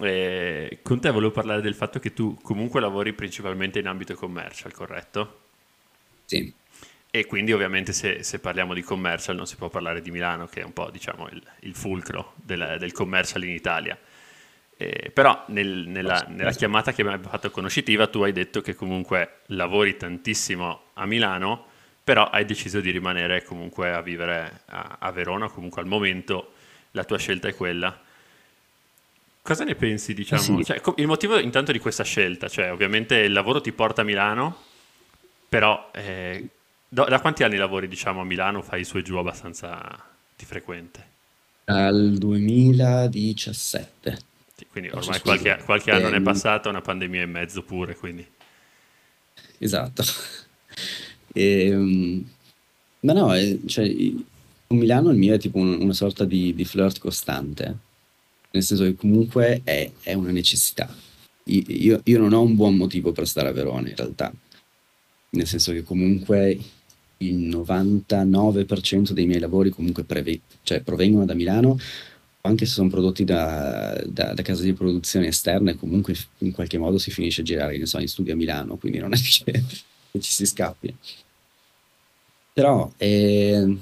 eh, con te volevo parlare del fatto che tu comunque lavori principalmente in ambito commercial, corretto? Sì. E quindi ovviamente se, se, parliamo di commercial non si può parlare di Milano, che è un po' diciamo, il, il fulcro del, del, commercial in Italia. Eh, però nel, nella, nella, chiamata che abbiamo fatto conoscitiva tu hai detto che comunque lavori tantissimo a Milano, però hai deciso di rimanere comunque a vivere a, a Verona, comunque al momento la tua scelta è quella. Cosa ne pensi, diciamo? Sì. Cioè, il motivo intanto di questa scelta, cioè ovviamente il lavoro ti porta a Milano, però eh, da, da, quanti anni lavori, diciamo, a Milano? Fai su e giù abbastanza di frequente? Dal 2017. Sì, quindi ormai qualche, qualche anno ne è ehm, passata, una pandemia e mezzo pure, quindi... Esatto. Ehm, ma no, eh, cioè, con Milano il mio è tipo un- una sorta di, di flirt costante, nel senso che comunque è, è una necessità. Io, io non ho un buon motivo per stare a Verona in realtà, nel senso che comunque il 99% dei miei lavori comunque preve- cioè, provengono da Milano, anche se sono prodotti da, da, da case di produzione esterne, comunque in qualche modo si finisce a girare, so, in studio a Milano, quindi non è che, che ci si scappi. Però eh, non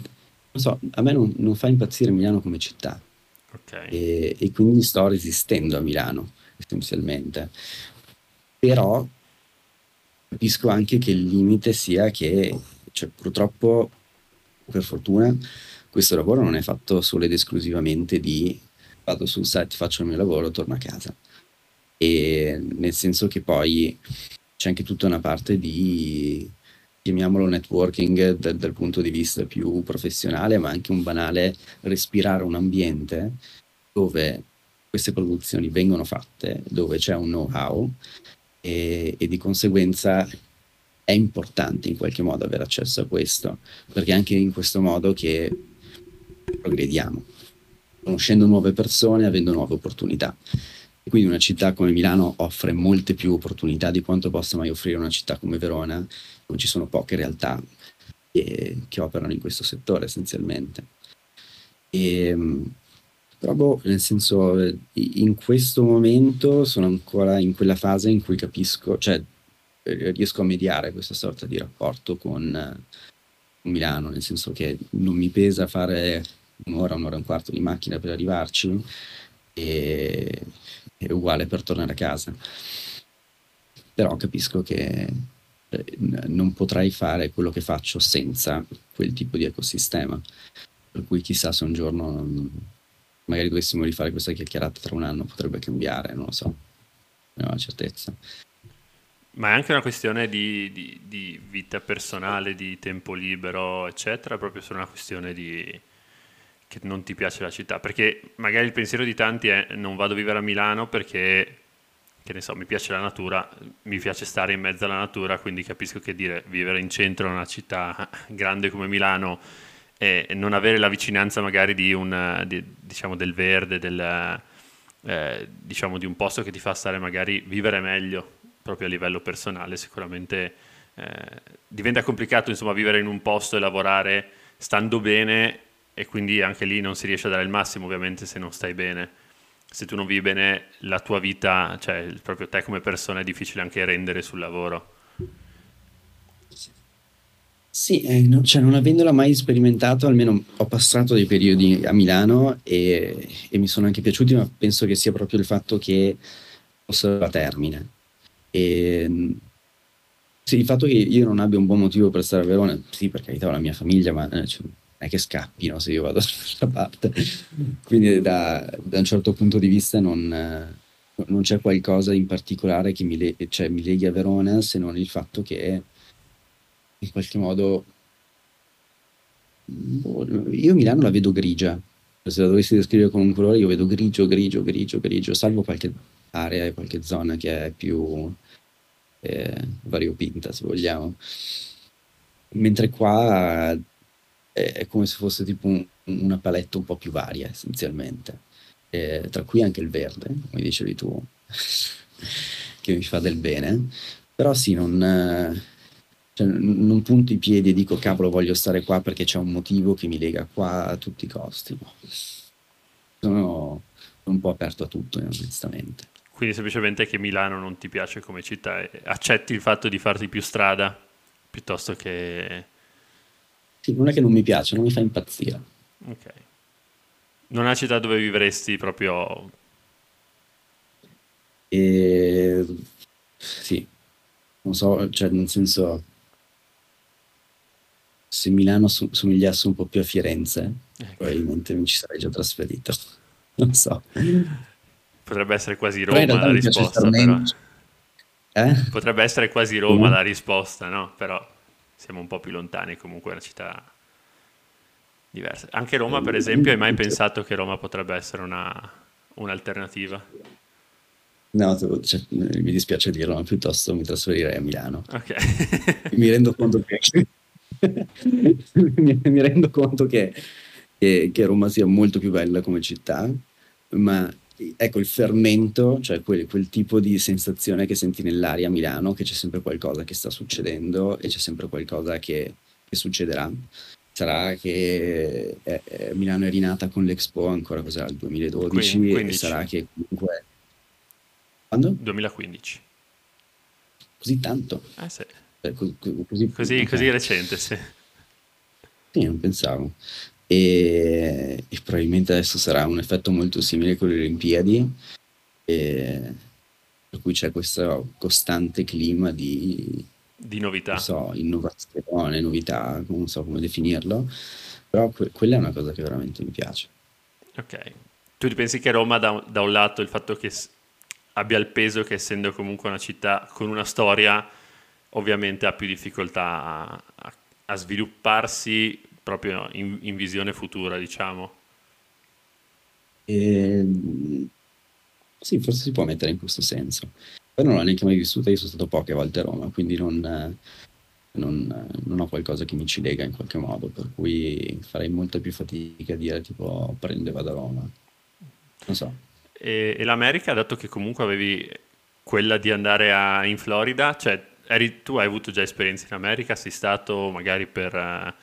so, a me non, non fa impazzire Milano come città. Okay. E, e, quindi sto resistendo a Milano, essenzialmente. Però capisco anche che il limite sia che, cioè, purtroppo, per fortuna, questo lavoro non è fatto solo ed esclusivamente di vado sul set, faccio il mio lavoro, torno a casa. E nel senso che poi c'è anche tutta una parte di chiamiamolo networking dal, dal punto di vista più professionale, ma anche un banale respirare un ambiente dove queste produzioni vengono fatte, dove c'è un know-how e, e, di conseguenza è importante in qualche modo avere accesso a questo, perché è anche in questo modo che progrediamo, conoscendo nuove persone, avendo nuove opportunità. Quindi una città come Milano offre molte più opportunità di quanto possa mai offrire una città come Verona, dove ci sono poche realtà che, che operano in questo settore essenzialmente. E, però boh, nel senso, in questo momento sono ancora in quella fase in cui capisco, cioè riesco a mediare questa sorta di rapporto con Milano, nel senso che non mi pesa fare un'ora, un'ora e un quarto di macchina per arrivarci e è uguale per tornare a casa. Però capisco che eh, non potrei fare quello che faccio senza quel tipo di ecosistema. Per cui chissà se un giorno magari dovessimo rifare questa chiacchierata tra un anno potrebbe cambiare, non lo so, non ho la certezza. Ma è anche una questione di, di, di, vita personale, di tempo libero, eccetera, proprio solo una questione di che non ti piace la città, perché magari il pensiero di tanti è non vado a vivere a Milano perché che ne so, mi piace la natura, mi piace stare in mezzo alla natura, quindi capisco che dire vivere in centro a una città grande come Milano e non avere la vicinanza magari di un, di, diciamo, del verde, del, eh, diciamo, di un posto che ti fa stare magari vivere meglio proprio a livello personale, sicuramente eh, diventa complicato insomma vivere in un posto e lavorare stando bene e quindi anche lì non si riesce a dare il massimo ovviamente se non stai bene se tu non vivi bene la tua vita, cioè proprio te come persona è difficile anche rendere sul lavoro. Sì, eh, no, cioè non avendola mai sperimentato, almeno ho passato dei periodi a Milano e, e, mi sono anche piaciuti, ma penso che sia proprio il fatto che fosse la termine. E, sì, il fatto che io non abbia un buon motivo per stare a Verona, sì, per carità ho la mia famiglia, ma eh, cioè, è che scappino se io vado dall'altra parte. Quindi da, da, un certo punto di vista non, non c'è qualcosa in particolare che mi, le, cioè, mi leghi a Verona se non il fatto che in qualche modo boh, io Milano la vedo grigia. Se la dovessi descrivere con un colore, io vedo grigio, grigio, grigio, grigio, salvo qualche area e qualche zona che è più eh, variopinta, se vogliamo. Mentre qua è come se fosse tipo un, una palette un po' più varia, essenzialmente. Eh, tra cui anche il verde, come dicevi tu, che mi fa del bene. Però sì, non, cioè, non punto i piedi e dico cavolo voglio stare qua perché c'è un motivo che mi lega qua a tutti i costi. No. Sono un po' aperto a tutto, onestamente. Quindi semplicemente che Milano non ti piace come città accetti il fatto di farti più strada piuttosto che... Sì, non è che non mi piace, non mi fa impazzire. Ok. Non è una città dove vivresti proprio... E... Sì, non so, cioè nel senso se Milano somigliasse un po' più a Firenze, ecco. probabilmente mi ci sarei già trasferito. Non so. Potrebbe essere quasi Roma la risposta, però. Eh? Potrebbe essere quasi Roma la risposta, no? Però siamo un po' più lontani, comunque è una città diversa. Anche Roma, per esempio, hai mai pensato che Roma potrebbe essere una, un'alternativa? No, cioè, mi dispiace dirlo, ma piuttosto mi trasferirei a Milano. Ok. mi rendo conto che... mi, mi, rendo conto che, che, che Roma sia molto più bella come città, ma ecco il fermento, cioè quel, quel, tipo di sensazione che senti nell'aria a Milano, che c'è sempre qualcosa che sta succedendo e c'è sempre qualcosa che, che succederà. Sarà che eh, eh Milano è rinata con l'Expo ancora cos'era, il 2012 15. e sarà che comunque... Quando? 2015. Così tanto? Eh sì. Cioè, così, così, così, così recente, sì. Sì, non pensavo e, e probabilmente adesso sarà un effetto molto simile con le Olimpiadi, e, per cui c'è questo costante clima di, di novità. so, innovazione, novità, non so come definirlo, però que- quella è una cosa che veramente mi piace. Ok. Tu pensi che Roma, da, da un lato, il fatto che abbia il peso che essendo comunque una città con una storia, ovviamente ha più difficoltà a, a, a svilupparsi proprio in, in visione futura, diciamo. E, sì, forse si può mettere in questo senso. Poi non l'ho neanche mai vissuta, io sono stato poche volte a Roma, quindi non, non, non, ho qualcosa che mi ci lega in qualche modo, per cui farei molta più fatica a dire tipo prendeva da Roma. Non so. E, e, l'America, dato che comunque avevi quella di andare a, in Florida, cioè eri, tu hai avuto già esperienze in America, sei stato magari per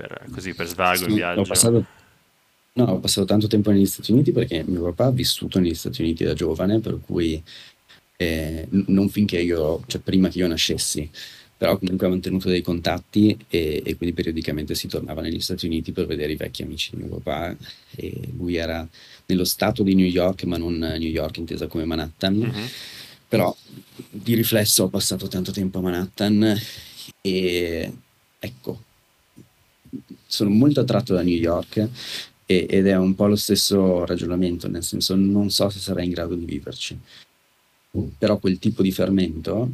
per, così per svago in viaggio? Ho passato, no, ho passato tanto tempo negli Stati Uniti perché mio papà ha vissuto negli Stati Uniti da giovane, per cui eh, non finché io, cioè prima che io nascessi, però comunque ha mantenuto dei contatti e, e, quindi periodicamente si tornava negli Stati Uniti per vedere i vecchi amici di mio papà e lui era nello stato di New York ma non New York intesa come Manhattan mm-hmm. però di riflesso ho passato tanto tempo a Manhattan e ecco sono molto attratto da New York e, ed è un po' lo stesso ragionamento, nel senso non so se sarei in grado di viverci, però quel tipo di fermento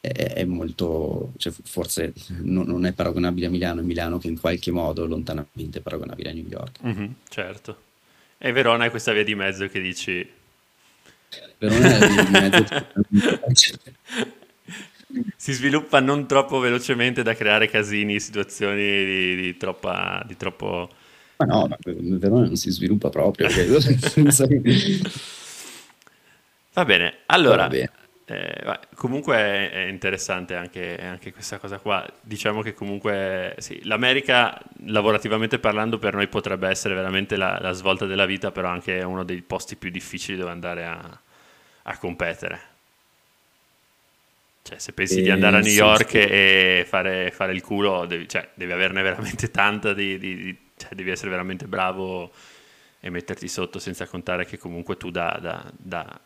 è, è molto, cioè forse non, non, è paragonabile a Milano, è Milano che in qualche modo lontanamente è paragonabile a New York. Mm-hmm, certo. E Verona è questa via di mezzo che dici... Verona è la via di mezzo. si sviluppa non troppo velocemente da creare casini, situazioni di, di, troppa, di troppo... Ma no, ma Verona non si sviluppa proprio. Va bene, allora... Va bene. Eh, comunque è interessante anche, anche, questa cosa qua. Diciamo che comunque sì, l'America, lavorativamente parlando, per noi potrebbe essere veramente la, la, svolta della vita, però anche uno dei posti più difficili dove andare a, a competere. Cioè, se pensi e di andare a New York sì, e fare, fare, il culo, devi, cioè, devi averne veramente tanta, di, di, di, cioè, devi essere veramente bravo e metterti sotto, senza contare che comunque tu da, da, da,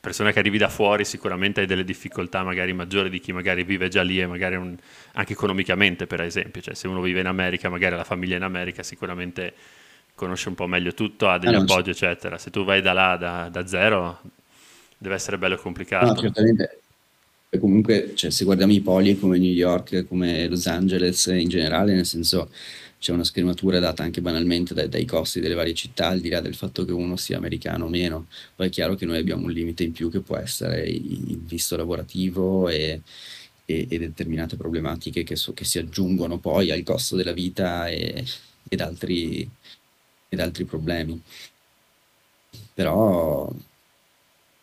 persona che arrivi da fuori sicuramente hai delle difficoltà magari maggiori di chi magari vive già lì e magari un, anche economicamente per esempio, cioè se uno vive in America, magari la famiglia in America sicuramente conosce un po' meglio tutto, ha degli ah, appoggi eccetera, se tu vai da là da, da zero deve essere bello complicato. No, certamente comunque, cioè, se guardiamo i poli come New York, come Los Angeles in generale, nel senso c'è una scrematura data anche banalmente dai, dai, costi delle varie città, al di là del fatto che uno sia americano o meno. Poi è chiaro che noi abbiamo un limite in più che può essere il visto lavorativo e, e, e determinate problematiche che, so, che, si aggiungono poi al costo della vita e, ed, altri, ed altri problemi. Però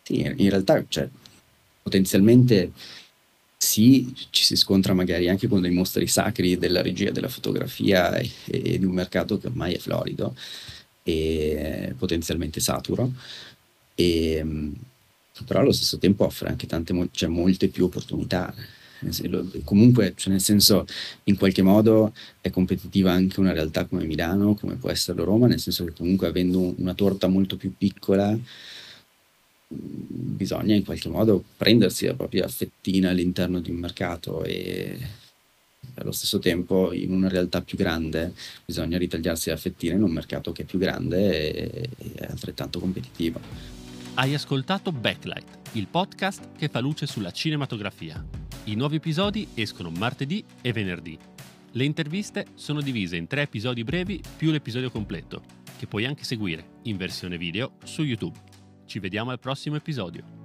sì, in realtà cioè, potenzialmente sì, ci si scontra magari anche con dei mostri sacri della regia della fotografia e, e di un mercato che ormai è florido e potenzialmente saturo, e, però allo stesso tempo offre anche tante, cioè molte più opportunità. Comunque, cioè nel senso, in qualche modo è competitiva anche una realtà come Milano, come può essere Roma, nel senso che comunque avendo una torta molto più piccola, bisogna in qualche modo prendersi la propria fettina all'interno di un mercato e allo stesso tempo in una realtà più grande bisogna ritagliarsi la fettina in un mercato che è più grande e, e altrettanto competitivo. Hai ascoltato Backlight, il podcast che fa luce sulla cinematografia. I nuovi episodi escono martedì e venerdì. Le interviste sono divise in tre episodi brevi più l'episodio completo, che puoi anche seguire in versione video su YouTube. Ci vediamo al prossimo episodio.